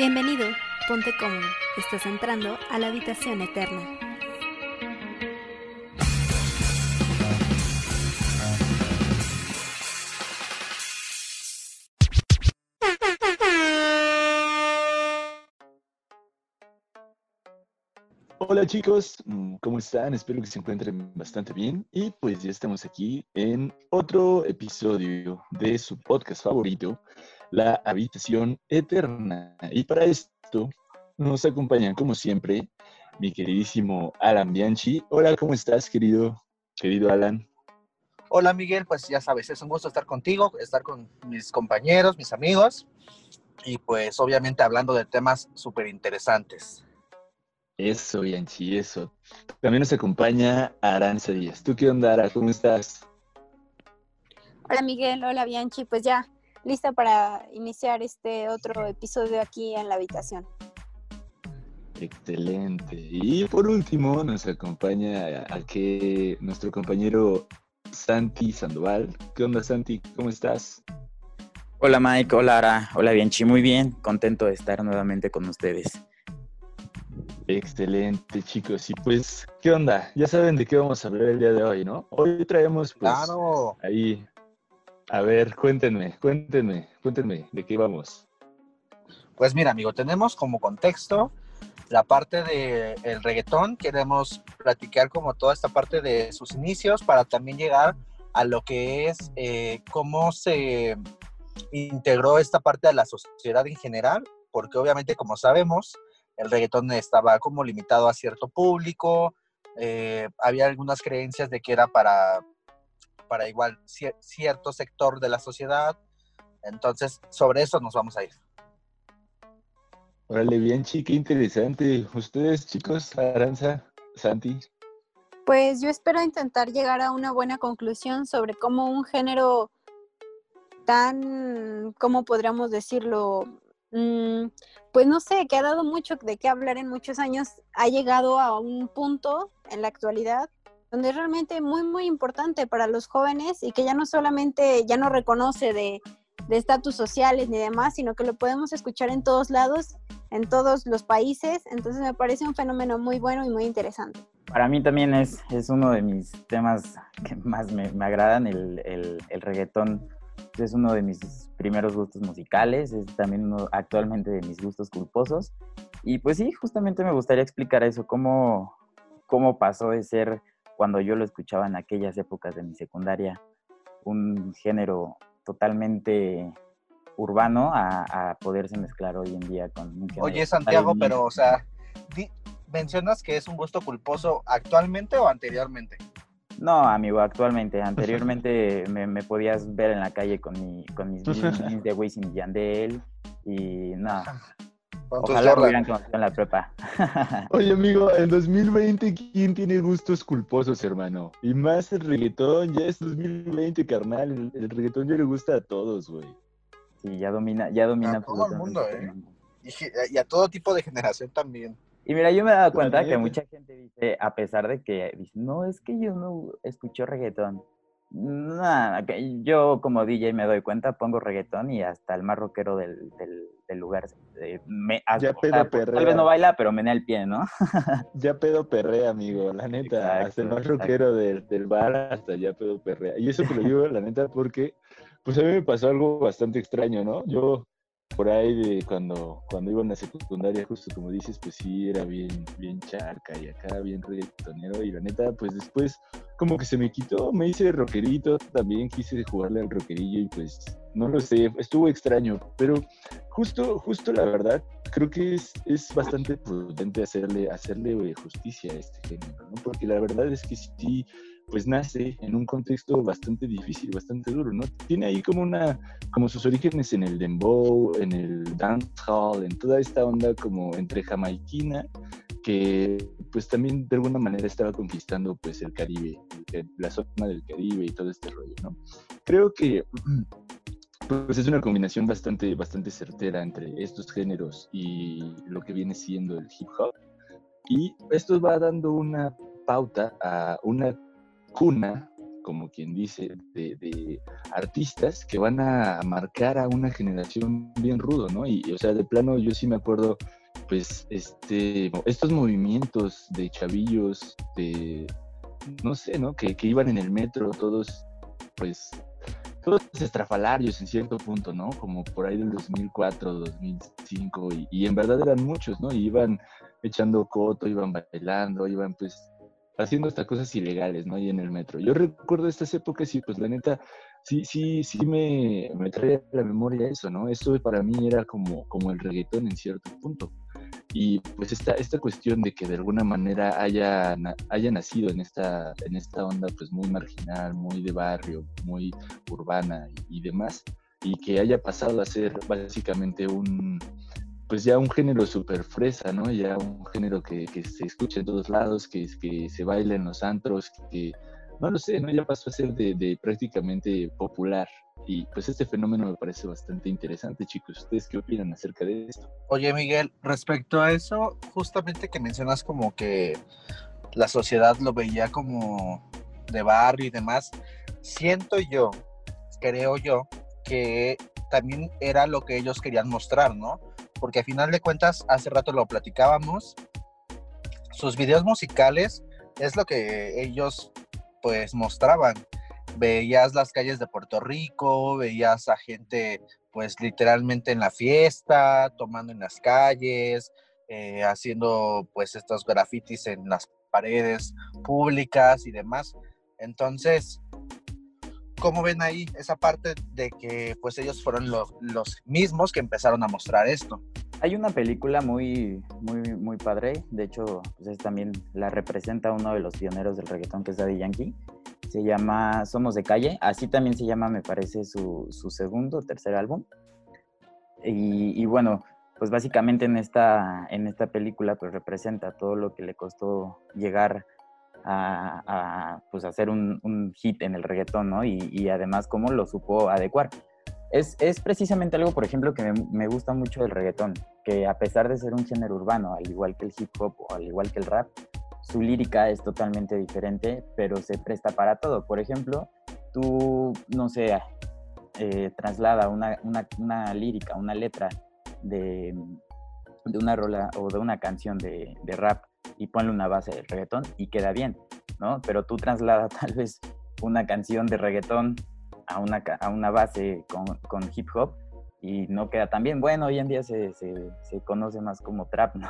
Bienvenido, ponte cómodo, estás entrando a la habitación eterna. Hola chicos, mm, ¿cómo están? Espero que se encuentren bastante bien. Y pues ya estamos aquí en otro episodio de su podcast favorito, La Habitación Eterna. Y para esto nos acompañan, como siempre, mi queridísimo Alan Bianchi. Hola, ¿cómo estás, querido, querido Alan? Hola Miguel, pues ya sabes, es un gusto estar contigo, estar con mis compañeros, mis amigos y pues obviamente hablando de temas súper interesantes. Eso, Bianchi, eso. También nos acompaña Aranza Díaz. ¿Tú qué onda, Ara? ¿Cómo estás? Hola Miguel, hola Bianchi, pues ya lista para iniciar este otro episodio aquí en la habitación. Excelente. Y por último nos acompaña aquí nuestro compañero Santi Sandoval. ¿Qué onda, Santi? ¿Cómo estás? Hola Mike, hola Ara, hola Bianchi, muy bien, contento de estar nuevamente con ustedes. Excelente, chicos. Y pues, ¿qué onda? Ya saben de qué vamos a hablar el día de hoy, ¿no? Hoy traemos, pues, Claro. ahí. A ver, cuéntenme, cuéntenme, cuéntenme, ¿de qué vamos? Pues mira, amigo, tenemos como contexto la parte del reggaetón. Queremos platicar como toda esta parte de sus inicios para también llegar a lo que es eh, cómo se integró esta parte de la sociedad en general, porque obviamente, como sabemos, el reggaetón estaba como limitado a cierto público, eh, había algunas creencias de que era para, para igual cier- cierto sector de la sociedad. Entonces, sobre eso nos vamos a ir. Órale, bien, chi, qué interesante. Ustedes, chicos, Aranza, Santi. Pues yo espero intentar llegar a una buena conclusión sobre cómo un género tan, ¿cómo podríamos decirlo? Mm, pues no sé, que ha dado mucho de qué hablar en muchos años, ha llegado a un punto en la actualidad donde es realmente muy, muy importante para los jóvenes y que ya no solamente, ya no reconoce de de estatus sociales ni demás, sino que lo podemos escuchar en todos lados, en todos los países. Entonces me parece un fenómeno muy bueno y muy interesante. Para mí también es, es uno de mis temas que más me, me agradan, el, el, el reggaetón es uno de mis primeros gustos musicales, es también uno actualmente de mis gustos culposos. Y pues sí, justamente me gustaría explicar eso, cómo, cómo pasó de ser cuando yo lo escuchaba en aquellas épocas de mi secundaria, un género totalmente urbano a, a poderse mezclar hoy en día con un género Oye, Santiago, pero, o sea, di- mencionas que es un gusto culposo actualmente o anteriormente. No, amigo, actualmente. Anteriormente me, me podías ver en la calle con, mi, con mis jeans de Wisin y Yandel y no, ojalá Jordan. hubieran conocido en la prepa. Oye, amigo, en 2020, ¿quién tiene gustos culposos, hermano? Y más el reggaetón, ya es 2020, carnal. El, el reggaetón ya le gusta a todos, güey. Sí, ya domina, ya domina A todo el mundo, ¿eh? Y, y a todo tipo de generación también. Y mira, yo me he dado cuenta que mucha gente dice, a pesar de que dice, no, es que yo no escucho reggaetón. Nada, yo como DJ me doy cuenta, pongo reggaetón y hasta el más rockero del, del, del lugar. eh, me, Ya pedo pues, Tal perrea. vez no baila, pero menea el pie, ¿no? Ya pedo perrea, amigo, la neta. Exacto, hasta el más exacto. rockero del, del bar, hasta ya pedo perrea. Y eso te lo digo, la neta, porque pues a mí me pasó algo bastante extraño, ¿no? Yo, por ahí de cuando, cuando iba en la secundaria, justo como dices, pues sí, era bien, bien charca y acá bien reggaetonero. Y la neta, pues después como que se me quitó, me hice rockerito, también quise jugarle al rockerillo y pues no lo sé, estuvo extraño, pero justo, justo la verdad, creo que es, es bastante prudente hacerle, hacerle eh, justicia a este género, ¿no? Porque la verdad es que sí, pues nace en un contexto bastante difícil, bastante duro, ¿no? Tiene ahí como una, como sus orígenes en el dembow, en el dancehall, en toda esta onda como entre jamaiquina, que pues también de alguna manera estaba conquistando pues el Caribe, la zona del Caribe y todo este rollo, ¿no? Creo que pues es una combinación bastante, bastante certera entre estos géneros y lo que viene siendo el hip hop. Y esto va dando una pauta a una cuna como quien dice, de, artistas que van a marcar a una generación bien rudo, ¿no? Y, o sea, de plano yo sí me acuerdo, pues, este, estos movimientos de chavillos, de, no sé, ¿no? Que, que iban en el metro, todos, pues, todos estrafalarios en cierto punto, ¿no? Como por ahí del 2004, 2005, y, y en verdad eran muchos, ¿no? Iban echando coto, iban bailando, iban pues haciendo estas cosas ilegales, ¿no? Ahí en el metro. Yo recuerdo estas épocas y pues la neta, sí, sí, sí me, me trae a la memoria eso, ¿no? Eso para mí era como, como el reggaetón en cierto punto. Y pues esta, esta cuestión de que de alguna manera haya, haya nacido en esta, en esta onda pues muy marginal, muy de barrio, muy urbana y demás, y que haya pasado a ser básicamente un, pues ya un género súper fresa, ¿no? Ya un género que, se escucha en todos lados, que, que se baila en los antros, que, no lo sé, ¿no? Ya pasó a ser de, prácticamente popular. Y pues este fenómeno me parece bastante interesante, chicos. ¿Ustedes qué opinan acerca de esto? Oye, Miguel, respecto a eso, justamente que mencionas como que la sociedad lo veía como de barrio y demás, siento yo, creo yo, que también era lo que ellos querían mostrar, ¿no? Porque a final de cuentas, hace rato lo platicábamos, sus videos musicales es lo que ellos pues mostraban. Veías las calles de Puerto Rico, veías a gente pues literalmente en la fiesta, tomando en las calles, eh, haciendo pues estos grafitis en las paredes públicas y demás. Entonces, ¿Cómo ven ahí esa parte de que pues ellos fueron los mismos que empezaron a mostrar esto? Hay una película muy, muy, muy padre, de hecho, pues también la representa uno de los pioneros del reggaetón, que es Daddy Yankee. Se llama Somos de Calle, así también se llama, me parece, su, su segundo tercer álbum. Y, y, bueno, pues básicamente en esta, en esta película pues representa todo lo que le costó llegar a, pues hacer un, hit en el reggaetón, ¿no? Y, además cómo lo supo adecuar. Es, es precisamente algo, por ejemplo, que me, gusta mucho del reggaetón, que a pesar de ser un género urbano, al igual que el hip hop o al igual que el rap, su lírica es totalmente diferente, pero se presta para todo. Por ejemplo, tú, no sé, eh, traslada una, una, una, lírica, una letra de, de, una rola o de una canción de, de rap y ponle una base de reggaetón y queda bien, ¿no? Pero tú traslada tal vez una canción de reggaetón a una, a una base con, con hip hop y no queda tan bien. Bueno, hoy en día se, se, se conoce más como trap, ¿no?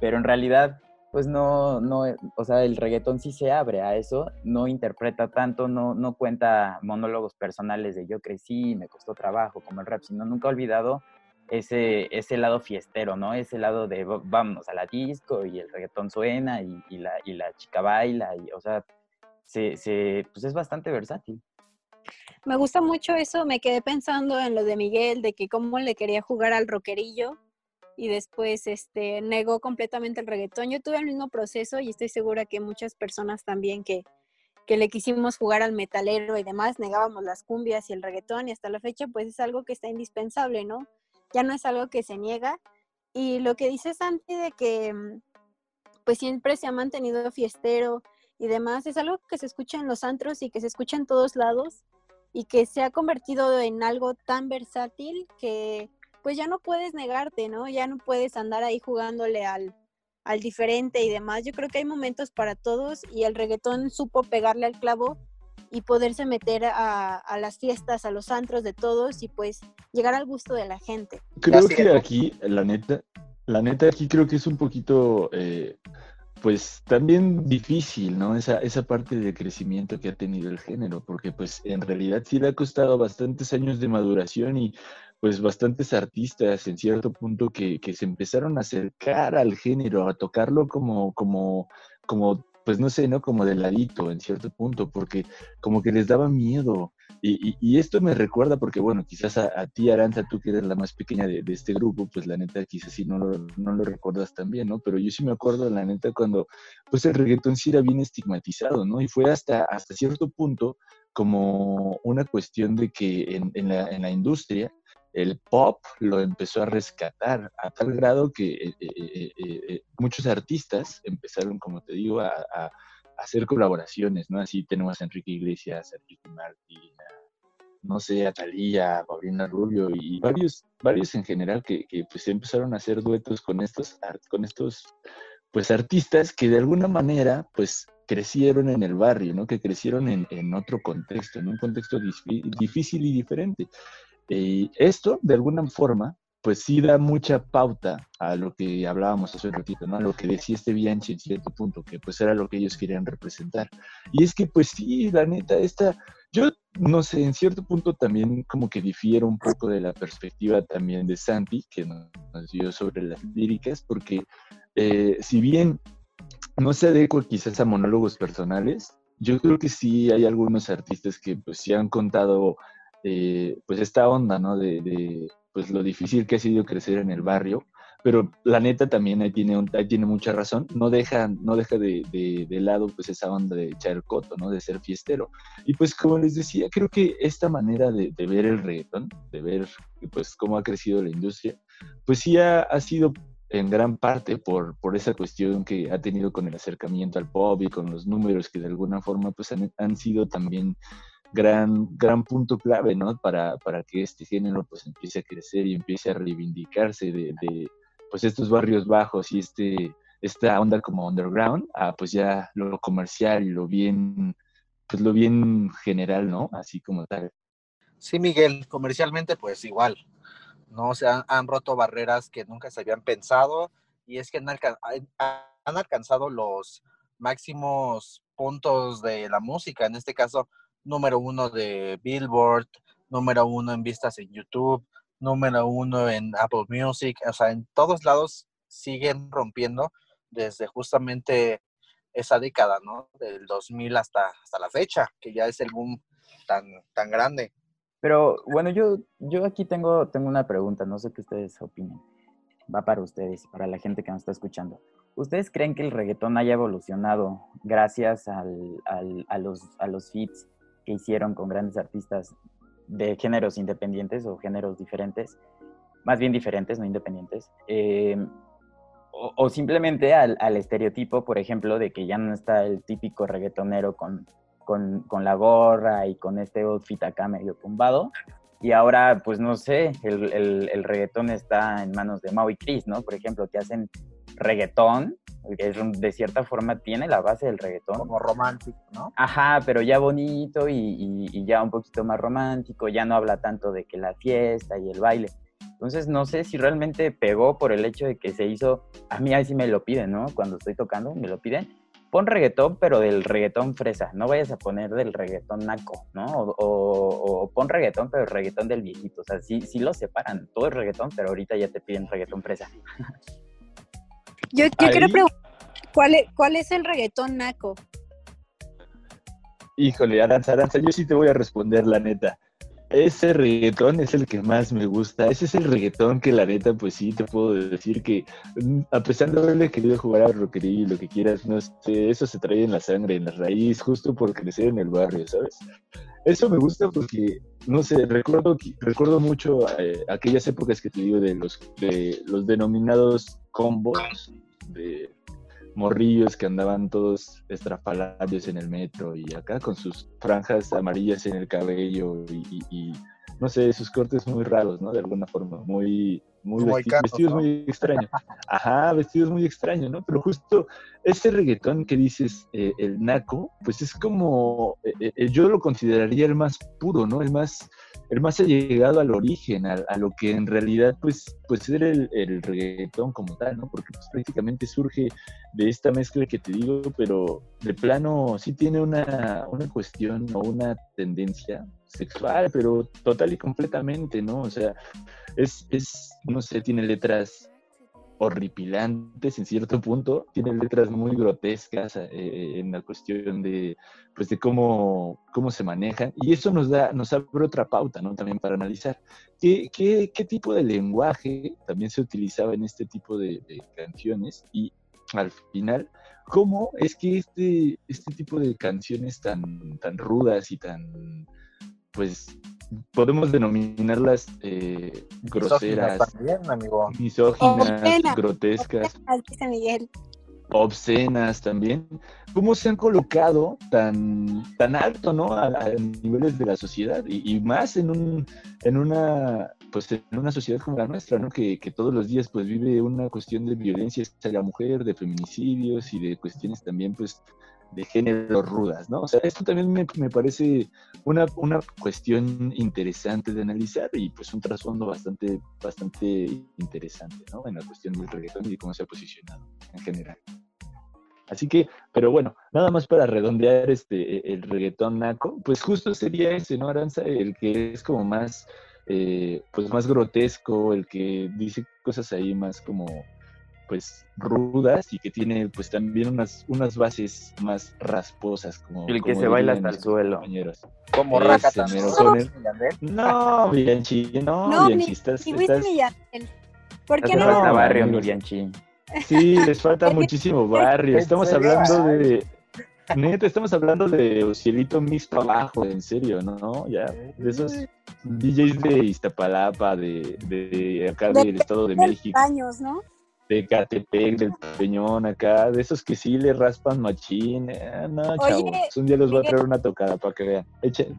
Pero en realidad, pues no, no, o sea, el reggaetón sí se abre a eso, no interpreta tanto, no, no cuenta monólogos personales de yo crecí, me costó trabajo como el rap, sino nunca ha olvidado ese, ese lado fiestero, ¿no? Ese lado de vamos a la disco y el reggaetón suena y, la, y la chica baila, y, o sea, se, se, pues es bastante versátil. Me gusta mucho eso, me quedé pensando en lo de Miguel, de que cómo le quería jugar al rockerillo y después este, negó completamente el reggaetón. Yo tuve el mismo proceso y estoy segura que muchas personas también que, que le quisimos jugar al metalero y demás, negábamos las cumbias y el reggaetón y hasta la fecha pues es algo que está indispensable, ¿no? Ya no es algo que se niega. Y lo que dice Santi de que mm, pues siempre se ha mantenido fiestero y demás, es algo que se escucha en los antros y que se escucha en todos lados y que se ha convertido en algo tan versátil que pues ya no puedes negarte, ¿no? Ya no puedes andar ahí jugándole al, al diferente y demás. Yo creo que hay momentos para todos y el reggaetón supo pegarle al clavo y poderse meter a, las fiestas, a los antros de todos y pues llegar al gusto de la gente. Creo que aquí, la neta, la neta aquí creo que es un poquito, eh, pues también difícil, ¿no? Esa, esa parte de crecimiento que ha tenido el género, porque pues en realidad sí le ha costado bastantes años de maduración y pues bastantes artistas en cierto punto que, que se empezaron a acercar al género, a tocarlo como, como, como pues no sé, ¿no? Como de ladito en cierto punto, porque como que les daba miedo. Y, y, esto me recuerda, porque bueno, quizás a, ti, Aranza, tú que eres la más pequeña de, este grupo, pues la neta quizás sí no lo, no lo recuerdas tan bien, ¿no? Pero yo sí me acuerdo, la neta, cuando pues el reggaetón sí era bien estigmatizado, ¿no? Y fue hasta, hasta cierto punto como una cuestión de que en, en la industria el pop lo empezó a rescatar a tal grado que eh, eh, eh, muchos artistas empezaron, como te digo, a, hacer colaboraciones, ¿no? Así tenemos a Enrique Iglesias, a Martín, no sé, a Talía, a Paulina Rubio y varios, varios en general que, pues empezaron a hacer duetos con estos, con estos pues artistas que de alguna manera pues crecieron en el barrio, ¿no? Que crecieron en otro contexto, en un contexto difícil y diferente. Y esto, de alguna forma, pues sí da mucha pauta a lo que hablábamos hace un ratito, ¿no? A lo que decía este Bianchi en cierto punto, que pues era lo que ellos querían representar. Y es que pues sí, la neta, esta, yo no sé, en cierto punto también como que difiero un poco de la perspectiva también de Santi, que nos dio sobre las líricas, porque eh, si bien no se adecua quizás a monólogos personales, yo creo que sí hay algunos artistas que pues sí han contado eh, pues esta onda, ¿no? de pues lo difícil que ha sido crecer en el barrio, pero la neta también ahí tiene, tiene mucha razón, no deja, no deja de, de, lado pues esa onda de echar coto, ¿no? De ser fiestero. Y pues como les decía, creo que esta manera de, ver el reggaetón, de ver pues cómo ha crecido la industria, pues sí ha, ha sido en gran parte por, por esa cuestión que ha tenido con el acercamiento al pop y con los números que de alguna forma pues han, han sido también gran, gran punto clave, ¿no? Para, para que este género pues empiece a crecer y empiece a reivindicarse de, pues estos barrios bajos y este, esta onda como underground a pues ya lo comercial y lo bien, pues lo bien general, ¿no? Así como tal. Sí, Miguel, comercialmente pues igual, ¿no? se han, han roto barreras que nunca se habían pensado y es que han, han alcanzado los máximos puntos de la música, en este caso número uno de Billboard, número uno en vistas en YouTube, número uno en Apple Music, o sea, en todos lados siguen rompiendo desde justamente esa década, ¿no? Del 2000 hasta, hasta la fecha, que ya es el boom tan, tan grande. Pero bueno, yo, yo aquí tengo, tengo una pregunta, no sé qué ustedes opinen. Va para ustedes para la gente que nos está escuchando. ¿Ustedes creen que el reggaetón haya evolucionado gracias al, al, a, los, a los feats que hicieron con grandes artistas de géneros independientes o géneros diferentes, más bien diferentes, no independientes, eh, o, simplemente al, estereotipo, por ejemplo, de que ya no está el típico reggaetonero con, con, con, la gorra y con este outfit acá medio tumbado. Y ahora, pues no sé, el, el, el está en manos de Mau y Chris, ¿no? Por ejemplo, que hacen reggaetón, que de cierta forma tiene la base del reggaetón. Como romántico, ¿no? Ajá, pero ya bonito y, ya un poquito más romántico, ya no habla tanto de que la fiesta y el baile. Entonces no sé si realmente pegó por el hecho de que se hizo, a mí ahí sí me lo piden, ¿no? Cuando estoy tocando, me lo piden. Pon reggaetón, pero del reggaetón fresa, no vayas a poner del reggaetón naco, ¿no? O, pon reggaetón, pero reggaetón del viejito, o sea, sí, sí lo separan, todo es reggaetón, pero ahorita ya te piden reggaetón fresa. Yo, quiero preguntar, ¿cuál es, ¿cuál es el reggaetón naco? Híjole, Aranza, Aranza, yo sí te voy a responder la neta. Ese reggaetón es el que más me gusta. Ese es el reggaetón que la neta, pues sí, te puedo decir que mm, a pesar de haberle querido jugar a rockería y lo que quieras, no sé, eso se trae en la sangre, en la raíz, justo por crecer en el barrio, ¿sabes? Eso me gusta porque, no sé, recuerdo, recuerdo mucho eh, aquellas épocas que te digo de los, de los denominados combos de morrillos que andaban todos estrafalarios en el metro y acá con sus franjas amarillas en el cabello y, no sé, sus cortes muy raros, ¿no? De alguna forma, muy, muy, vestidos muy extraños. Ajá, vestidos muy extraños, ¿no? Pero justo ese reggaetón que dices, eh, el naco, pues es como, eh, eh, yo lo consideraría el más puro, ¿no? El más el más llegado al origen, a, lo que en realidad pues, pues era el, el, reggaetón como tal, ¿no? Porque pues, prácticamente surge de esta mezcla que te digo, pero de plano sí tiene una, una cuestión o una tendencia sexual, pero total y completamente, ¿no? O sea, es, es no sé, tiene letras horripilantes en cierto punto, tiene letras muy grotescas eh, en la cuestión de, pues de cómo, cómo se manejan, y eso nos da, nos abre otra pauta, ¿no? También para analizar qué, qué, qué tipo de lenguaje también se utilizaba en este tipo de, canciones, y al final, cómo es que este, este tipo de canciones tan, tan rudas y tan, pues, podemos denominarlas eh, groseras, también, amigo. misóginas, grotescas. Miguel. obscenas también, cómo se han colocado tan, tan alto, ¿no? A, niveles de la sociedad y, más en un, en una, pues en una sociedad como la nuestra, ¿no? Que, que, todos los días pues vive una cuestión de violencia hacia la mujer, de feminicidios y de cuestiones también pues de género rudas, ¿no? O sea, esto también me, me parece una, una, cuestión interesante de analizar y pues un trasfondo bastante, bastante interesante, ¿no? En la cuestión del reggaetón y cómo se ha posicionado en general. Así que, pero bueno, nada más para redondear este e, el reggaetón naco, pues justo sería ese, ¿no, Aranza? El que es como más, eh, pues más grotesco, el que dice cosas ahí más como pues rudas y que tiene pues también unas, unas bases más rasposas como el que se baila hasta el suelo. como Rakata no Bianchi no, no Bianchi estás, estás... ¿por qué no? falta barrio Bianchi. Sí les falta muchísimo barrio. Estamos hablando de Neta, estamos hablando de Cielito Mixto abajo, en serio, ¿no? Ya, de esos DJs de Iztapalapa, de, de acá del Estado de México. años, ¿no? De Catepec, del Peñón, acá, de esos que sí le raspan machín. Eh, no, chavos, un día los voy a traer una tocada para que vean.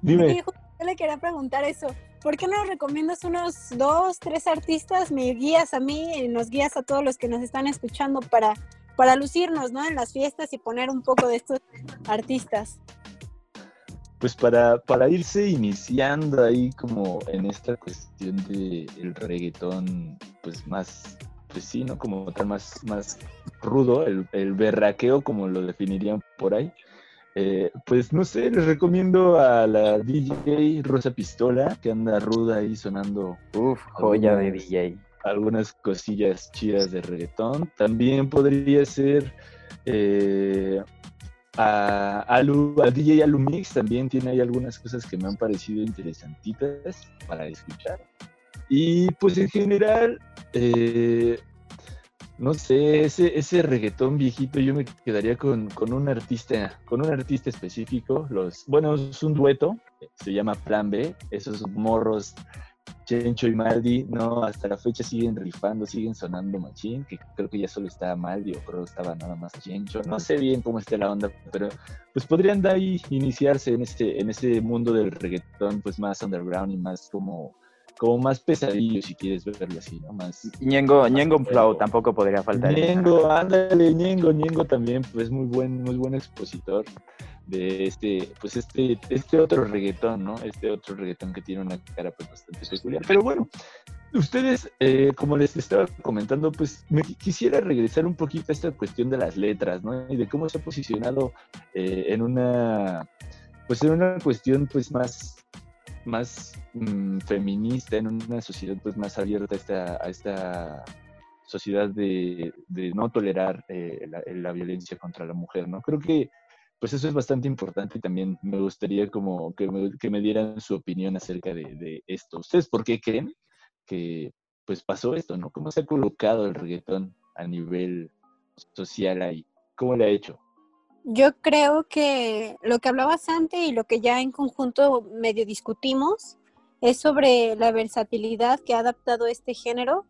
dime. yo le quería preguntar eso. ¿Por qué no nos recomiendas unos dos, tres artistas? Me guías a mí y nos guías a todos los que nos están escuchando para, para lucirnos, ¿no? En las fiestas y poner un poco de estos artistas. Pues para, para irse iniciando ahí como en esta cuestión del el reggaetón, pues más pues sí, ¿no? Como tal más, más rudo, el, el berraqueo, como lo definirían por ahí. Eh, pues no sé, les recomiendo a la DJ Rosa Pistola, que anda ruda ahí sonando. Uf, joya de DJ. Algunas cosillas chidas de reggaetón. También podría ser eh, a, a, DJ Alumix, también tiene ahí algunas cosas que me han parecido interesantitas para escuchar. Y pues en general, eh, no sé, ese, ese reggaetón viejito yo me quedaría con, un artista, con un artista específico. Los, bueno, es un dueto, se llama Plan B, esos morros Chencho y Maldi, no, hasta la fecha siguen rifando, siguen sonando machín, que creo que ya solo estaba Maldi o creo que estaba nada más Chencho, no sé bien cómo esté la onda, pero pues podrían de iniciarse en este, en ese mundo del reggaetón pues más underground y más como como más pesadillo, si quieres verlo así, ¿no? Más. Ñengo, Ñengo Flow tampoco podría faltar. Ñengo, ándale, Ñengo, Ñengo también, pues muy buen, muy buen expositor de este, pues este, este otro reggaetón, ¿no? Este otro reggaetón que tiene una cara pues bastante peculiar. Pero bueno, ustedes, eh, como les estaba comentando, pues me quisiera regresar un poquito a esta cuestión de las letras, ¿no? Y de cómo se ha posicionado eh, en una, pues en una cuestión pues más más mm, feminista, en una sociedad pues más abierta a esta, a esta sociedad de, no tolerar eh, la, violencia contra la mujer, ¿no? Creo que pues eso es bastante importante y también me gustaría como que me, dieran su opinión acerca de, esto. ¿Ustedes por qué creen que pues pasó esto, ¿no? ¿Cómo se ha colocado el reggaetón a nivel social ahí? ¿Cómo le ha hecho? Yo creo que lo que hablabas antes y lo que ya en conjunto medio discutimos es sobre la versatilidad que ha adaptado este género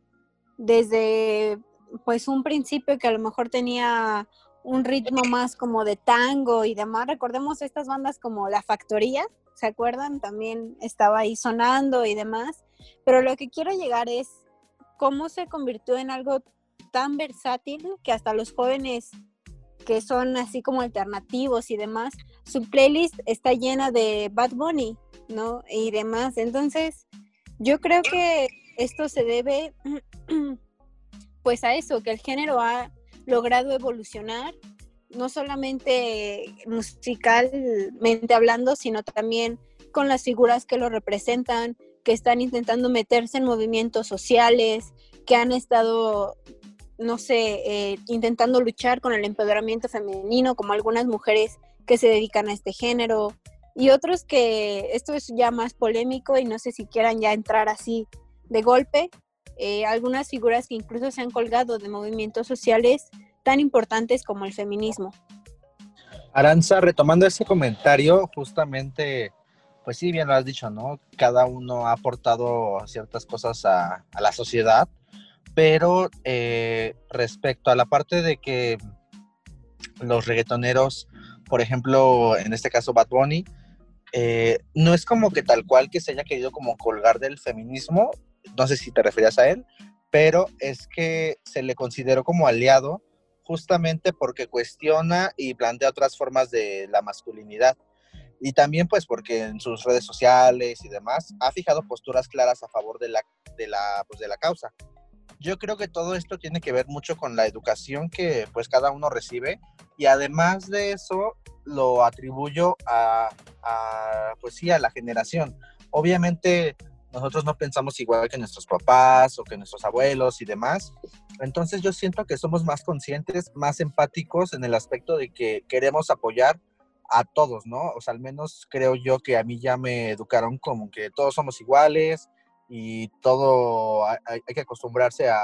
desde pues un principio que a lo mejor tenía un ritmo más como de tango y demás. Recordemos estas bandas como La Factoría, ¿se acuerdan? También estaba ahí sonando y demás. Pero lo que quiero llegar es cómo se convirtió en algo tan versátil que hasta los jóvenes que son así como alternativos y demás, su playlist está llena de Bad Bunny, ¿no? Y demás. Entonces, yo creo que esto se debe pues a eso, que el género ha logrado evolucionar, no solamente musicalmente hablando, sino también con las figuras que lo representan, que están intentando meterse en movimientos sociales, que han estado no sé, eh, intentando luchar con el empoderamiento femenino, como algunas mujeres que se dedican a este género, y otros que esto es ya más polémico y no sé si quieran ya entrar así de golpe, eh, algunas figuras que incluso se han colgado de movimientos sociales tan importantes como el feminismo. Aranza, retomando ese comentario, justamente, pues sí, bien lo has dicho, ¿no? Cada uno ha aportado ciertas cosas a, a la sociedad pero eh, respecto a la parte de que los reggaetoneros, por ejemplo, en este caso Bad Bunny, eh, no es como que tal cual que se haya querido como colgar del feminismo, no sé si te referías a él, pero es que se le consideró como aliado justamente porque cuestiona y plantea otras formas de la masculinidad. Y también pues porque en sus redes sociales y demás ha fijado posturas claras a favor de la, de la, pues, de la causa. Yo creo que todo esto tiene que ver mucho con la educación que pues cada uno recibe y además de eso lo atribuyo a, pues sí, a la generación. Obviamente nosotros no pensamos igual que nuestros papás o que nuestros abuelos y demás. Entonces yo siento que somos más conscientes, más empáticos en el aspecto de que queremos apoyar a todos, ¿no? O sea, al menos creo yo que a mí ya me educaron como que todos somos iguales y todo hay, que acostumbrarse a,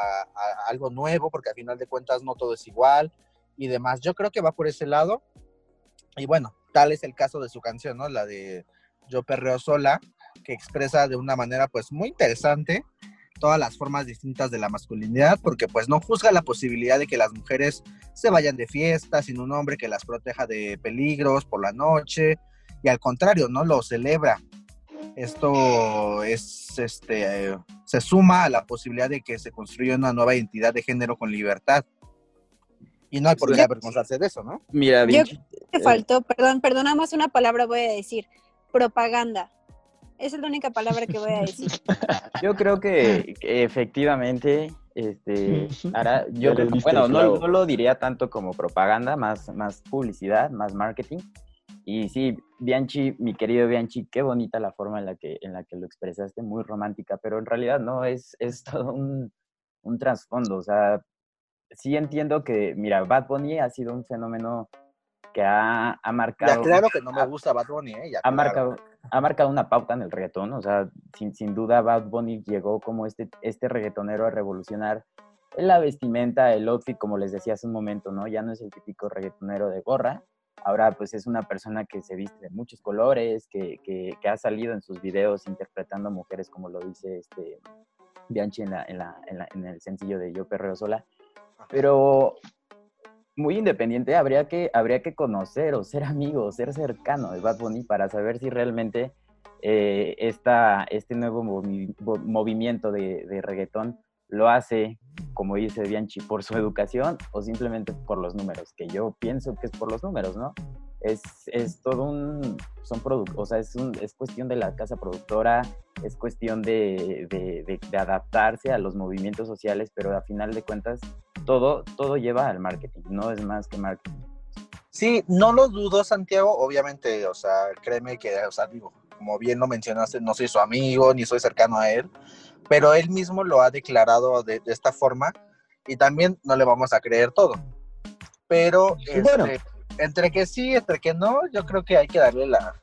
algo nuevo porque al final de cuentas no todo es igual y demás. Yo creo que va por ese lado y bueno, tal es el caso de su canción, ¿no? La de Yo Perreo Sola, que expresa de una manera pues muy interesante todas las formas distintas de la masculinidad, porque pues no juzga la posibilidad de que las mujeres se vayan de fiesta sin un hombre que las proteja de peligros por la noche, y al contrario, ¿no? Lo celebra. Esto es, este, se suma a la posibilidad de que se construya una nueva identidad de género con libertad. Y no hay por qué avergonzarse de eso, ¿no? Mira, bien. Yo te faltó, perdón, perdón, nada más una palabra voy a decir, propaganda. Esa es la única palabra que voy a decir. Yo creo que, efectivamente, este, hará, yo bueno, no, no, lo diría tanto como propaganda, más, más publicidad, más marketing. Y sí, Bianchi, mi querido Bianchi, qué bonita la forma en la que, en la que lo expresaste, muy romántica, pero en realidad no, es, es todo un, un trasfondo. O sea, sí entiendo que, mira, Bad Bunny ha sido un fenómeno que ha, ha marcado... Ya, claro que no me gusta Bad Bunny, ¿eh? ha, marcado, ha marcado una pauta en el reggaetón, o sea, sin, sin duda Bad Bunny llegó como este, este reggaetonero a revolucionar la vestimenta, el outfit, como les decía hace un momento, ¿no? Ya no es el típico reggaetonero de gorra, ahora pues es una persona que se viste de muchos colores, que, que, que ha salido en sus videos interpretando a mujeres, como lo dice este Bianchi en, la, en, la, en, la, en el sencillo de Yo Perreo Sola. Pero muy independiente, habría que, habría que conocer o ser amigo, ser cercano de Bad Bunny para saber si realmente eh, este nuevo movimiento de, de, reggaetón lo hace, como dice Bianchi, por su educación o simplemente por los números, que yo pienso que es por los números, ¿no? Es, es todo un, son o sea, es, un, es cuestión de la casa productora, es cuestión de, de, adaptarse a los movimientos sociales, pero a final de cuentas todo, todo lleva al marketing, no es más que marketing. Sí, no lo dudo, Santiago, obviamente, o sea, créeme que, o sea, digo, como bien lo mencionaste, no soy su amigo, ni soy cercano a él, pero él mismo lo ha declarado de, esta forma y también no le vamos a creer todo. Pero este, entre que sí, entre que no, yo creo que hay que darle la...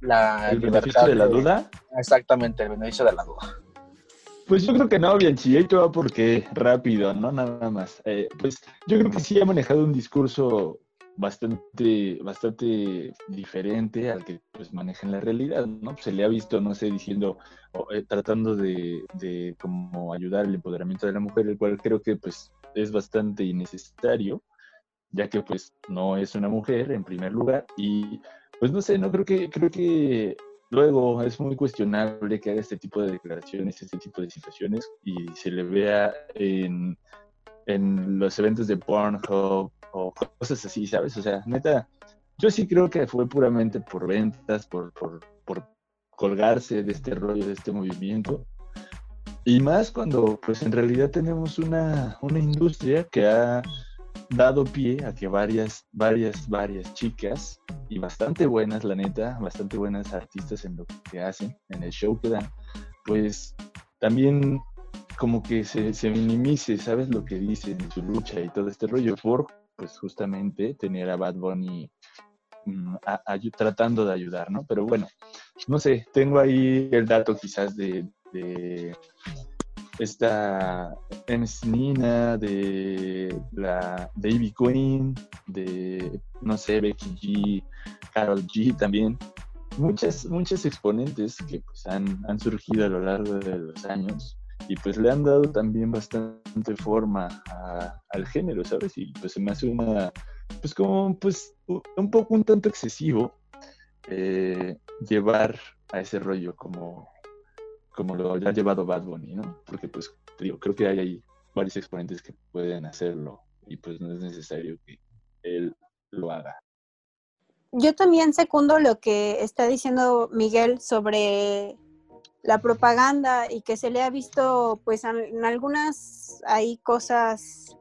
la ¿El beneficio de la duda? Exactamente, el beneficio de la duda. Pues yo creo que no, Bianchi, ahí te va porque rápido, ¿no? Nada más. Eh, pues yo creo que sí ha manejado un discurso bastante, bastante diferente al que pues maneja en la realidad, ¿no? Se le ha visto, no sé, diciendo, eh, tratando de, de como ayudar el empoderamiento de la mujer, el cual creo que pues es bastante innecesario, ya que pues no es una mujer en primer lugar y pues no sé, no creo que, creo que Luego, es muy cuestionable que haga este tipo de declaraciones, este tipo de situaciones y se le vea en, en los eventos de Pornhub o cosas así, ¿sabes? O sea, neta, yo sí creo que fue puramente por ventas, por, por, por colgarse de este rollo, de este movimiento. Y más cuando, pues en realidad tenemos una, una industria que ha dado pie a que varias, varias, varias chicas, y bastante buenas, la neta, bastante buenas artistas en lo que hacen, en el show que dan, pues también como que se, se minimice, ¿sabes lo que dicen en su lucha y todo este rollo? Por, pues justamente, tener a Bad Bunny mm, tratando de ayudar, ¿no? Pero bueno, no sé, tengo ahí el dato quizás de esta MC Nina, de la Davy Queen, de, no sé, Becky G, Carol G también. Muchas, muchas exponentes que pues, han, han surgido a lo largo de los años y pues le han dado también bastante forma al género, ¿sabes? Y pues se me hace una, pues como, pues un poco un tanto excesivo eh, llevar a ese rollo como, como lo ha llevado Bad Bunny, ¿no? Porque pues digo, creo que hay varios exponentes que pueden hacerlo y pues no es necesario que él lo haga. Yo también secundo lo que está diciendo Miguel sobre la propaganda y que se le ha visto pues en algunas hay cosas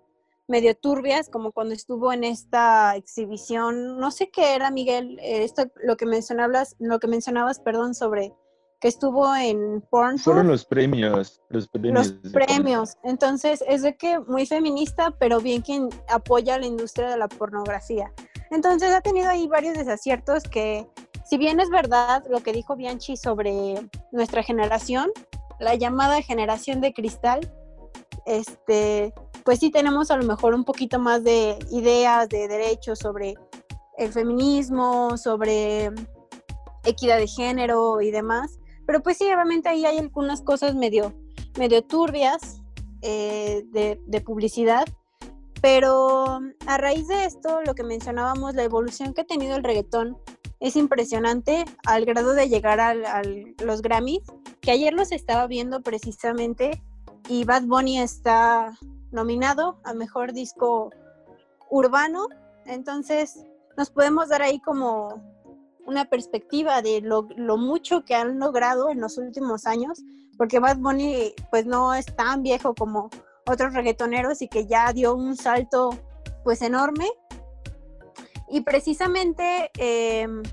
medio turbias como cuando estuvo en esta exhibición no sé qué era Miguel eh, esto lo que mencionabas lo que mencionabas perdón sobre que estuvo en Pornhub. Fueron los premios los premios los premios. Entonces es de que muy feminista pero bien quien apoya la industria de la pornografía. Entonces ha tenido ahí varios desaciertos que si bien es verdad lo que dijo Bianchi sobre nuestra generación, la llamada generación de cristal, este, pues sí tenemos a lo mejor un poquito más de ideas, de derechos sobre el feminismo, sobre equidad de género y demás. Pero pues sí, obviamente ahí hay algunas cosas medio, medio turbias eh, de, de publicidad. Pero a raíz de esto, lo que mencionábamos, la evolución que ha tenido el reggaetón es impresionante al grado de llegar a los Grammys, que ayer los estaba viendo precisamente y Bad Bunny está nominado a Mejor Disco Urbano, entonces nos podemos dar ahí como una perspectiva de lo, mucho que han logrado en los últimos años, porque Bad Bunny pues no es tan viejo como otros reggaetoneros y que ya dio un salto pues enorme y precisamente, em,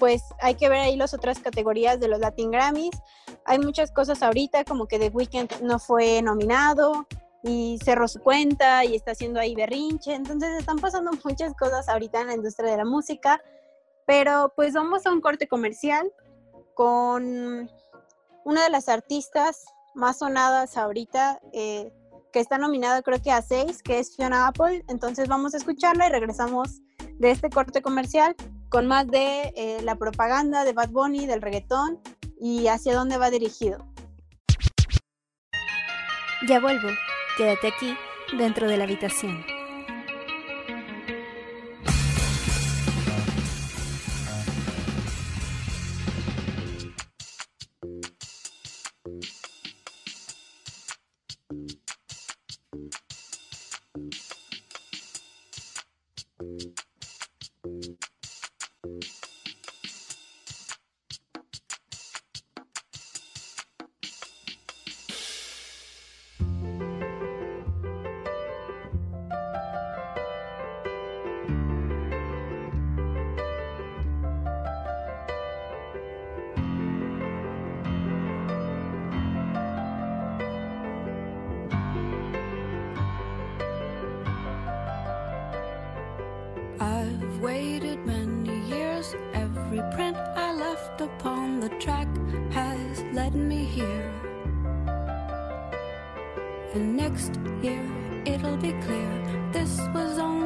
pues hay que ver ahí las otras categorías de los Latin Grammys. Hay muchas cosas ahorita, como que The Weeknd no fue nominado y cerró su cuenta y está haciendo ahí berrinche. Entonces están pasando muchas cosas ahorita en la industria de la música. Pero pues vamos a un corte comercial con una de las artistas más sonadas ahorita, eh, que está nominada creo que a seis, que es Fiona Apple. Entonces vamos a escucharla y regresamos de este corte comercial con más de eh, la propaganda de Bad Bunny, del reggaetón y hacia dónde va dirigido. Ya vuelvo, quédate aquí dentro de la habitación. Every print I left upon the track has led me here. And next year it'll be clear this was only.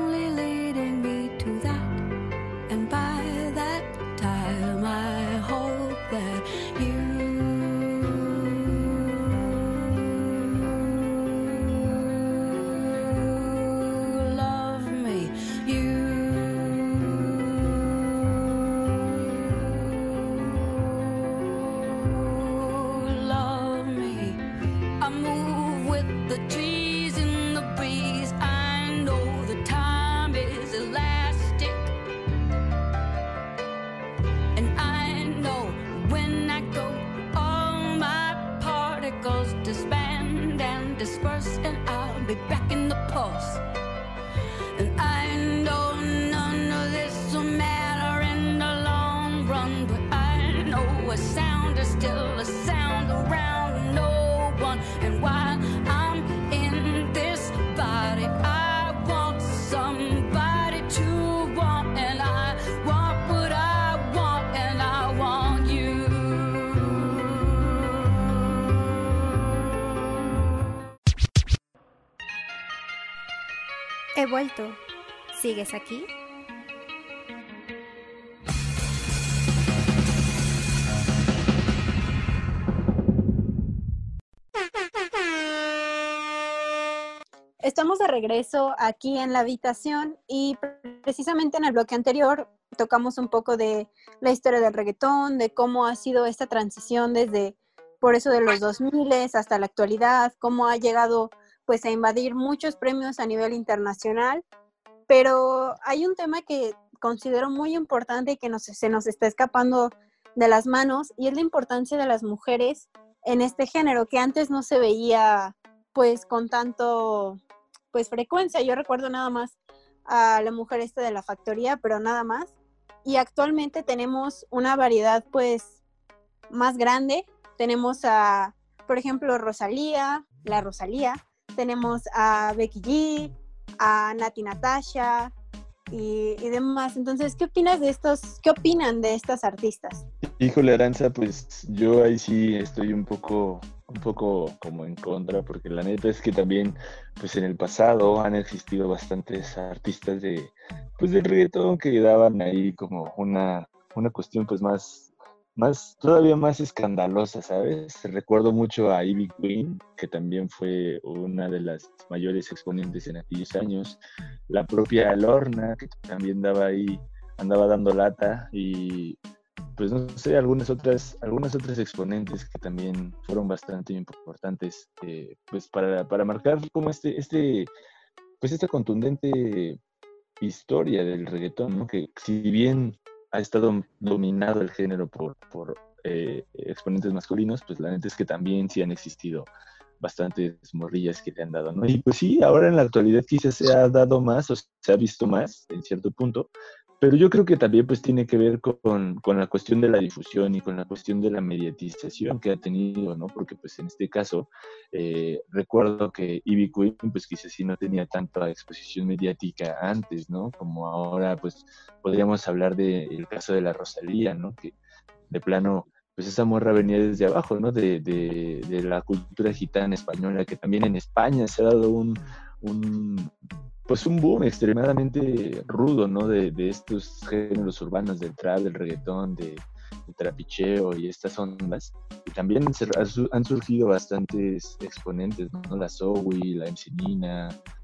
Vuelto. ¿Sigues aquí? estamos de regreso aquí en la habitación y precisamente en el bloque anterior tocamos un poco de la historia del reggaetón, de cómo ha sido esta transición desde por eso de los 2000 hasta la actualidad, cómo ha llegado pues a invadir muchos premios a nivel internacional, pero hay un tema que considero muy importante y que se nos está escapando de las manos y es la importancia de las mujeres en este género que antes no se veía pues con tanto pues frecuencia. Yo recuerdo nada más a la mujer esta de la factoría, pero nada más. Y actualmente tenemos una variedad pues más grande. Tenemos a, por ejemplo, Rosalía, la Rosalía. Tenemos a Becky G, a Nati Natasha, y, demás. Entonces, ¿qué opinas de estos, qué opinan de estas artistas? Híjole, Aranza, pues yo ahí sí estoy un poco, un poco como en contra, porque la neta es que también, pues en el pasado han existido bastantes artistas de, pues del reggaetón que daban ahí como una, una cuestión pues más más, todavía más escandalosa, ¿sabes? Recuerdo mucho a Ivy Queen, que también fue una de las mayores exponentes en aquellos años, la propia Lorna, que también daba ahí, andaba dando lata, y pues no sé, algunas otras, algunas otras exponentes que también fueron bastante importantes, eh, pues para, para marcar como este, este, pues esta contundente historia del reggaetón, ¿no? Que si bien ha estado dominado el género por, por eh, exponentes masculinos, pues la neta es que también sí han existido bastantes morrillas que le han dado, ¿no? Y pues sí, ahora en la actualidad quizás se ha dado más o se ha visto más en cierto punto, pero yo creo que también pues tiene que ver con, con, la cuestión de la difusión y con la cuestión de la mediatización que ha tenido, ¿no? Porque pues en este caso eh, recuerdo que Ivy Queen pues quizás sí no tenía tanta exposición mediática antes, ¿no? Como ahora pues podríamos hablar del caso de la Rosalía, ¿no? Que de plano pues esa morra venía desde abajo, ¿no? De, de, de la cultura gitana española, que también en España se ha dado un, un pues un boom extremadamente rudo, ¿no? De, estos géneros urbanos, del trap, del reggaetón, de, del trapicheo y estas ondas. Y también han surgido bastantes exponentes, ¿no? La Zoe, la MC.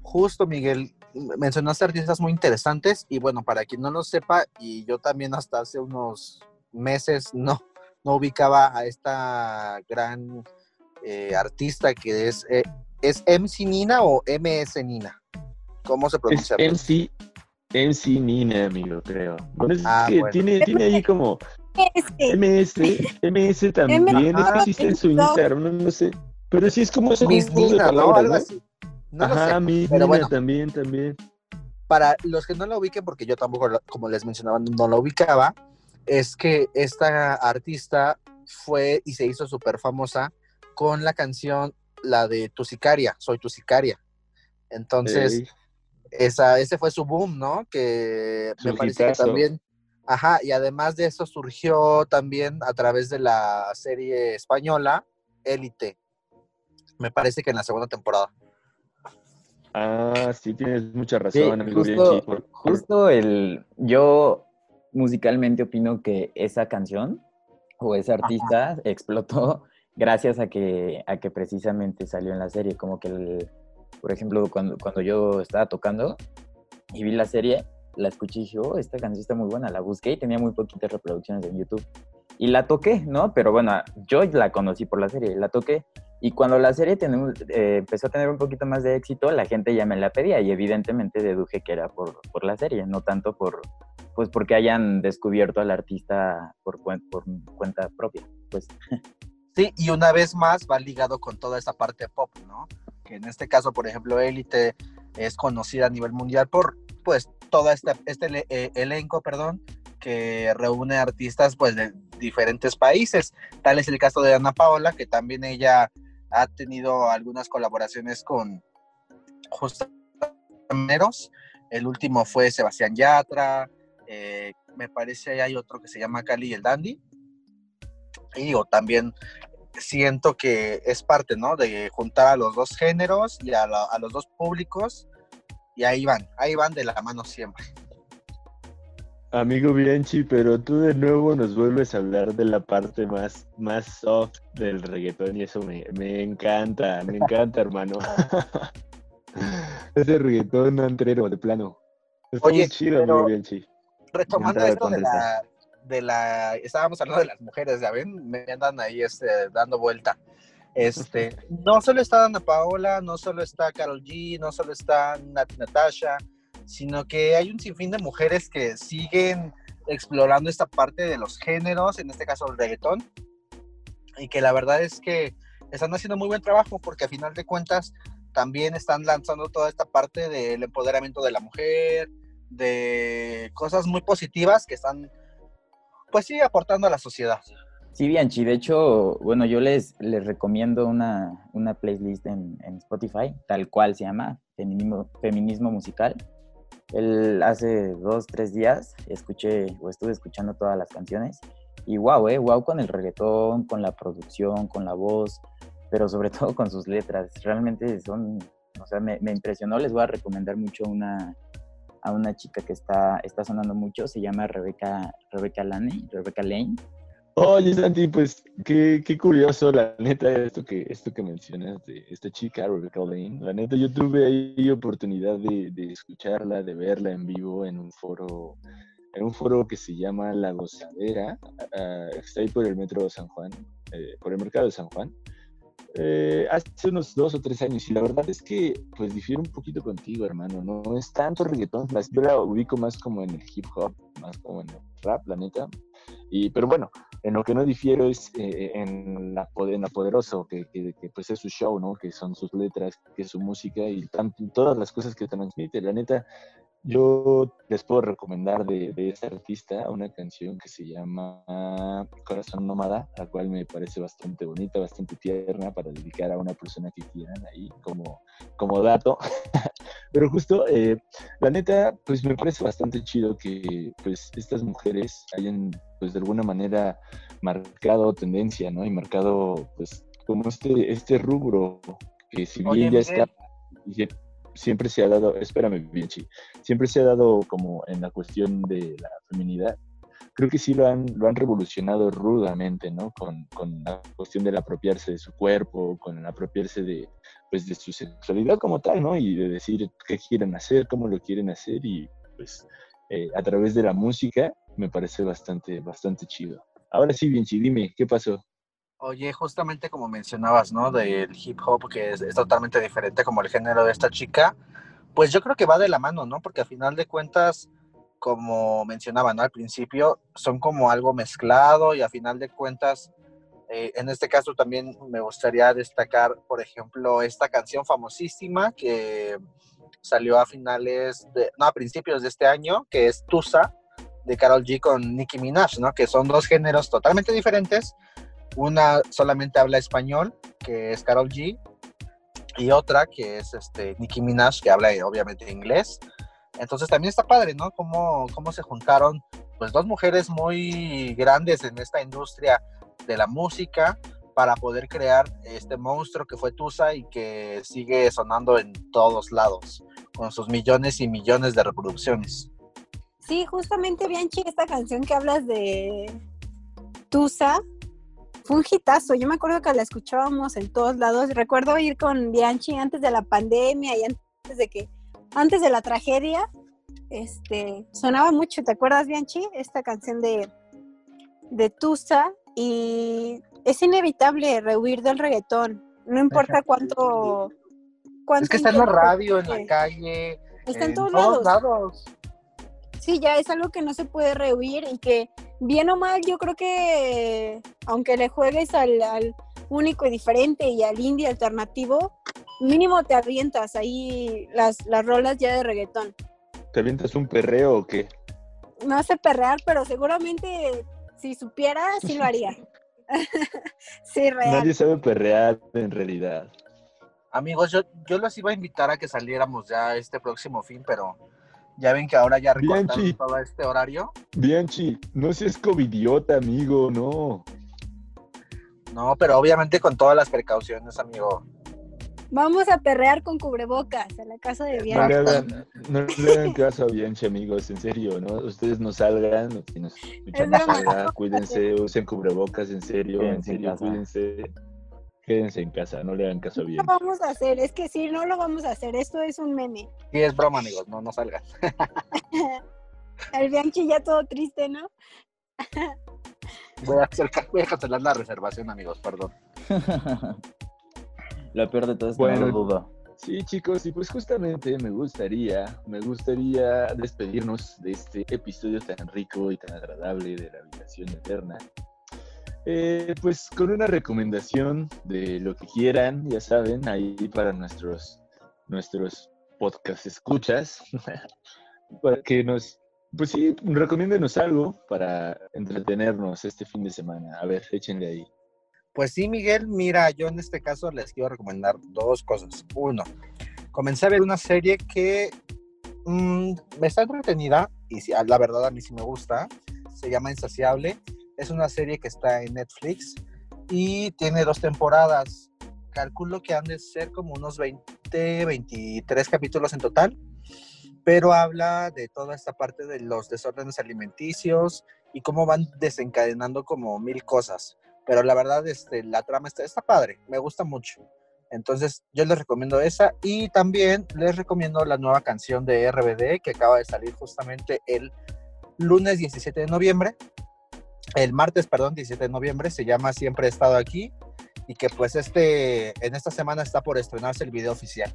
Justo, Miguel, mencionaste artistas muy interesantes y bueno, para quien no lo sepa, y yo también hasta hace unos meses no, no ubicaba a esta gran eh, artista que es, eh, ¿es MC Nina o MS Nina? ¿Cómo se pronuncia? MC, MC Nina, amigo, creo. Bueno, es ah, que tiene, tiene ahí como MS, MS también, es que existe en su Instagram, no, sé. Pero sí es como ese Miss Nina, ¿no? Algo así. No Ajá, Miss Nina bueno, también, también. Para los que no la ubiquen, porque yo tampoco, como les mencionaba, no la ubicaba, es que esta artista fue y se hizo súper famosa con la canción, la de Tu Sicaria, Soy Tu Sicaria. Entonces, esa, ese fue su boom, ¿no? Que me parece que también, ajá, y además de eso surgió también a través de la serie española Élite, me parece que en la segunda temporada. Ah, sí, tienes mucha razón, amigo. Justo, justo el, yo musicalmente opino que esa canción o ese artista explotó gracias a que, a que precisamente salió en la serie, como que el, por ejemplo, cuando, cuando yo estaba tocando y vi la serie, la escuché y dije, oh, esta canción está muy buena. La busqué y tenía muy poquitas reproducciones en YouTube. Y la toqué, ¿no? Pero bueno, yo la conocí por la serie, la toqué. Y cuando la serie eh, empezó a tener un poquito más de éxito, la gente ya me la pedía y evidentemente deduje que era por, por la serie, no tanto por, pues porque hayan descubierto al artista por, por cuenta propia, pues. Sí, y una vez más va ligado con toda esa parte pop, ¿no? que en este caso, por ejemplo, Élite es conocida a nivel mundial por pues todo este, este elenco, perdón, que reúne artistas pues de diferentes países. Tal es el caso de Ana Paola, que también ella ha tenido algunas colaboraciones con Meros. El último fue Sebastián Yatra, eh, me parece hay otro que se llama Cali y el Dandy. Y digo, también siento que es parte, ¿no? De juntar a los dos géneros y a, los dos públicos y ahí van, ahí van de la mano siempre. Amigo Bianchi, pero tú de nuevo nos vuelves a hablar de la parte más, más soft del reggaetón y eso me, me encanta, me encanta, hermano. ese reggaetón antrero de plano. Está Oye, muy chido, pero- amigo Bianchi. Retomando esto de la, de la, estábamos hablando de las mujeres, ya ven, me andan ahí este, dando vuelta. Este, no solo está Dana Paola, no solo está Carol G, no solo está Nat Natasha, sino que hay un sinfín de mujeres que siguen explorando esta parte de los géneros, en este caso el reggaetón, y que la verdad es que están haciendo muy buen trabajo porque a final de cuentas también están lanzando toda esta parte del empoderamiento de la mujer, de cosas muy positivas que están, pues sí, aportando a la sociedad. Sí, Bianchi, de hecho, bueno, yo les, les recomiendo una, una playlist en, en Spotify, tal cual se llama, Feminismo, Feminismo Musical. El, hace dos, tres días escuché o estuve escuchando todas las canciones y wow, eh, wow con el reggaetón, con la producción, con la voz, pero sobre todo con sus letras. Realmente son, o sea, me, me impresionó. Les voy a recomendar mucho una, a una chica que está, está sonando mucho, se llama Rebeca, Rebeca Lane, Rebeca Lane. Oye, Santi, pues qué, qué curioso, la neta, esto que, esto que mencionas de esta chica, Rebecca Lane. La neta, yo tuve ahí oportunidad de, de escucharla, de verla en vivo en un foro, en un foro que se llama La Gozadera, que está ahí por el metro de San Juan, eh, por el mercado de San Juan. Eh, hace unos dos o tres años y la verdad es que pues difiere un poquito contigo hermano no es tanto reggaetón las- yo la ubico más como en el hip hop más como en el rap la neta y pero bueno en lo que no difiero es eh, en, la, en la poderoso que, que- que, pues es su show no que son sus letras que es su música y todas las cosas que transmite la neta yo les puedo recomendar de, de esta artista una canción que se llama Corazón Nómada, la cual me parece bastante bonita, bastante tierna para dedicar a una persona que quieran ahí como, como dato. Pero justo, eh, la neta, pues me parece bastante chido que pues estas mujeres hayan pues de alguna manera marcado tendencia, ¿no? Y marcado pues como este, este rubro que si bien Oye, ya está siempre se ha dado, espérame sí, siempre se ha dado como en la cuestión de la feminidad, creo que sí lo han, lo han revolucionado rudamente, ¿no? Con, con la cuestión del apropiarse de su cuerpo, con el apropiarse de, pues, de su sexualidad como tal, ¿no? Y de decir qué quieren hacer, cómo lo quieren hacer y pues eh, a través de la música me parece bastante, bastante chido. Ahora sí, Bienchi, dime, ¿qué pasó? Oye, justamente como mencionabas, ¿no? Del hip hop, que es, es totalmente diferente como el género de esta chica, pues yo creo que va de la mano, ¿no? Porque a final de cuentas, como mencionaba, ¿no? Al principio, son como algo mezclado y a final de cuentas, eh, en este caso también me gustaría destacar, por ejemplo, esta canción famosísima que salió a finales, de, no, a principios de este año, que es Tusa, de Carol G con Nicki Minaj, ¿no? Que son dos géneros totalmente diferentes. Una solamente habla español, que es Carol G, y otra que es este, Nicki Minaj, que habla eh, obviamente inglés. Entonces también está padre, ¿no? Cómo, cómo se juntaron pues dos mujeres muy grandes en esta industria de la música para poder crear este monstruo que fue Tusa y que sigue sonando en todos lados, con sus millones y millones de reproducciones. Sí, justamente Bianchi, esta canción que hablas de Tusa fue un hitazo. Yo me acuerdo que la escuchábamos en todos lados. Recuerdo ir con Bianchi antes de la pandemia y antes de que, antes de la tragedia, este, sonaba mucho. ¿Te acuerdas, Bianchi? Esta canción de, de Tusa y es inevitable rehuir del reggaetón. No importa cuánto, cuánto Es que está en la radio, en la calle, Está en, todos lados. lados. Sí, ya es algo que no se puede rehuir y que bien o mal yo creo que aunque le juegues al, al único y diferente y al indie alternativo, mínimo te avientas ahí las, las rolas ya de reggaetón. ¿Te avientas un perreo o qué? No hace perrear, pero seguramente si supiera, sí lo haría. sí, real. Nadie sabe perrear en realidad. Amigos, yo, yo los iba a invitar a que saliéramos ya este próximo fin, pero ya ven que ahora ya recortaron Bianchi. todo este horario. Bianchi, no seas covidiota, amigo, no. No, pero obviamente con todas las precauciones, amigo. Vamos a perrear con cubrebocas a la casa de No Bianca. le, hagan, no le hagan caso a Bianchi, amigos, en serio, ¿no? Ustedes no salgan, si nos escuchan cuídense, usen cubrebocas, en serio, en serio, casa. cuídense. Quédense en casa, no le hagan caso bien. No lo vamos a hacer, es que sí, no lo vamos a hacer, esto es un meme. Sí, es broma, amigos, no, no salgan. El Bianchi ya todo triste, ¿no? Voy a, hacer, voy a cancelar la reservación, amigos, perdón. Lo peor de que Bueno. no lo dudo. Sí, chicos, y pues justamente me gustaría, me gustaría despedirnos de este episodio tan rico y tan agradable de la habitación eterna. Eh, pues con una recomendación de lo que quieran, ya saben, ahí para nuestros, nuestros podcast escuchas, para que nos, pues sí, recomiéndenos algo para entretenernos este fin de semana. A ver, échenle ahí. Pues sí, Miguel, mira, yo en este caso les quiero recomendar dos cosas. Uno, comencé a ver una serie que mm, me está entretenida y la verdad a mí sí me gusta. Se llama Insaciable. Es una serie que está en Netflix y tiene dos temporadas. Calculo que han de ser como unos 20, 23 capítulos en total, pero habla de toda esta parte de los desórdenes alimenticios y cómo van desencadenando como mil cosas pero la verdad, este, la trama está, está padre, me gusta mucho. Entonces, yo les recomiendo esa y también les recomiendo la nueva canción de RBD que acaba de salir justamente el lunes 17 de noviembre, el martes, perdón, 17 de noviembre, se llama Siempre he estado aquí y que pues este, en esta semana está por estrenarse el video oficial.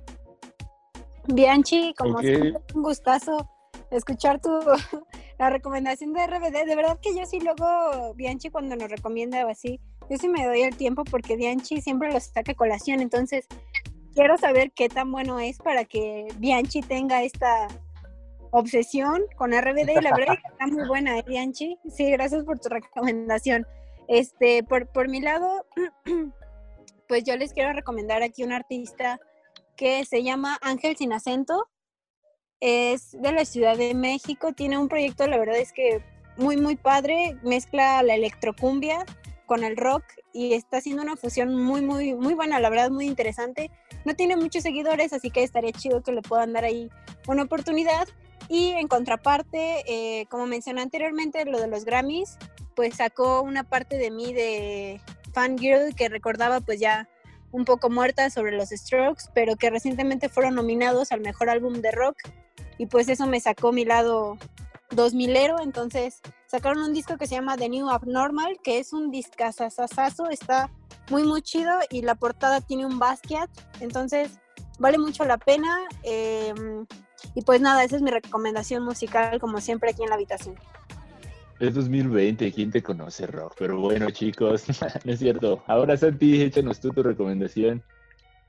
Bianchi, como Ok. siempre, un gustazo escuchar tu la recomendación de RBD. De verdad que yo sí luego, Bianchi cuando nos recomienda o así, yo sí me doy el tiempo porque Bianchi siempre los saca a colación. Entonces, quiero saber qué tan bueno es para que Bianchi tenga esta obsesión con RBD la verdad es que está muy buena, ¿eh, Bianchi. Sí, gracias por tu recomendación. Este, por, por mi lado, pues yo les quiero recomendar aquí un artista que se llama Ángel Sin Acento. Es de la Ciudad de México, tiene un proyecto, la verdad es que muy, muy padre, mezcla la electrocumbia con el rock y está haciendo una fusión muy, muy, muy buena, la verdad, muy interesante. No tiene muchos seguidores, así que estaría chido que le puedan dar ahí una oportunidad. Y en contraparte, eh, como mencioné anteriormente, lo de los Grammys, pues sacó una parte de mí de fangirl que recordaba pues ya un poco muerta sobre los Strokes, pero que recientemente fueron nominados al mejor álbum de rock. Y pues eso me sacó mi lado 2000ero, entonces sacaron un disco que se llama The New Abnormal, que es un discazazazazo, está muy muy chido y la portada tiene un Basquiat, entonces vale mucho la pena. Eh, y pues nada, esa es mi recomendación musical como siempre aquí en la habitación. Es 2020, ¿quién te conoce, Rock? Pero bueno, chicos, no es cierto. Ahora, Santi, échanos tú tu recomendación.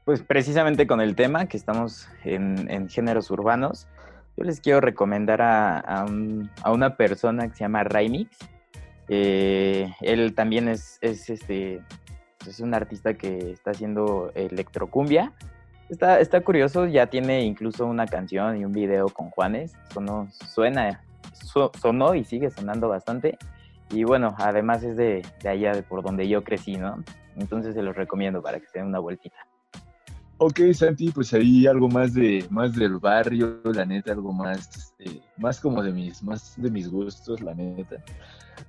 Pues precisamente con el tema que estamos en, en géneros urbanos, yo les quiero recomendar a, a, un- a una persona que se llama Raimix. Eh, él también es, es, este, es un artista que está haciendo electrocumbia. Está, está curioso, ya tiene incluso una canción y un video con Juanes. Sonó, suena, su- sonó y sigue sonando bastante. Y bueno, además es de, de allá de por donde yo crecí, ¿no? Entonces se los recomiendo para que se den una vueltita. Ok, Santi, pues ahí algo más de más del barrio, la neta, algo más, eh, más como de mis, más de mis gustos, la neta.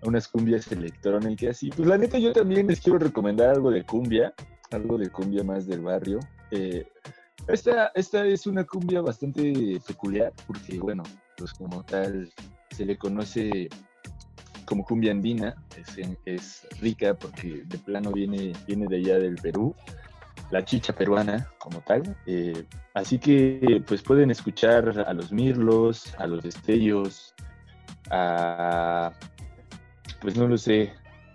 Unas cumbias electrónicas. Y pues la neta, yo también les quiero recomendar algo de cumbia, algo de cumbia más del barrio. Eh, esta, esta es una cumbia bastante peculiar, porque bueno, pues como tal se le conoce como cumbia andina, es, rica porque de plano viene, viene de allá del Perú la chicha peruana como tal. Eh, así que pues pueden escuchar a los mirlos, a los destellos, a pues no lo sé,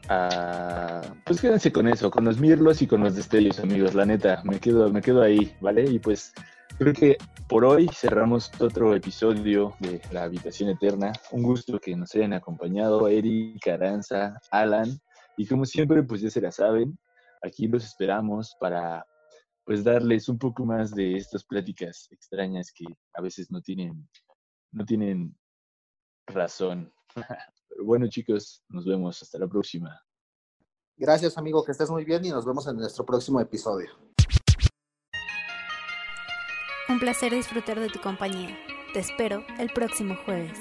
a pues quédense con eso, con los mirlos y con los destellos, amigos, la neta, me quedo, me quedo ahí, ¿vale? Y pues creo que por hoy cerramos otro episodio de La Habitación Eterna. Un gusto que nos hayan acompañado, Eric, Aranza, Alan, y como siempre, pues ya se la saben, aquí los esperamos para pues darles un poco más de estas pláticas extrañas que a veces no tienen no tienen razón. Pero bueno, chicos, nos vemos hasta la próxima. Gracias, amigo, que estés muy bien y nos vemos en nuestro próximo episodio. Un placer disfrutar de tu compañía. Te espero el próximo jueves.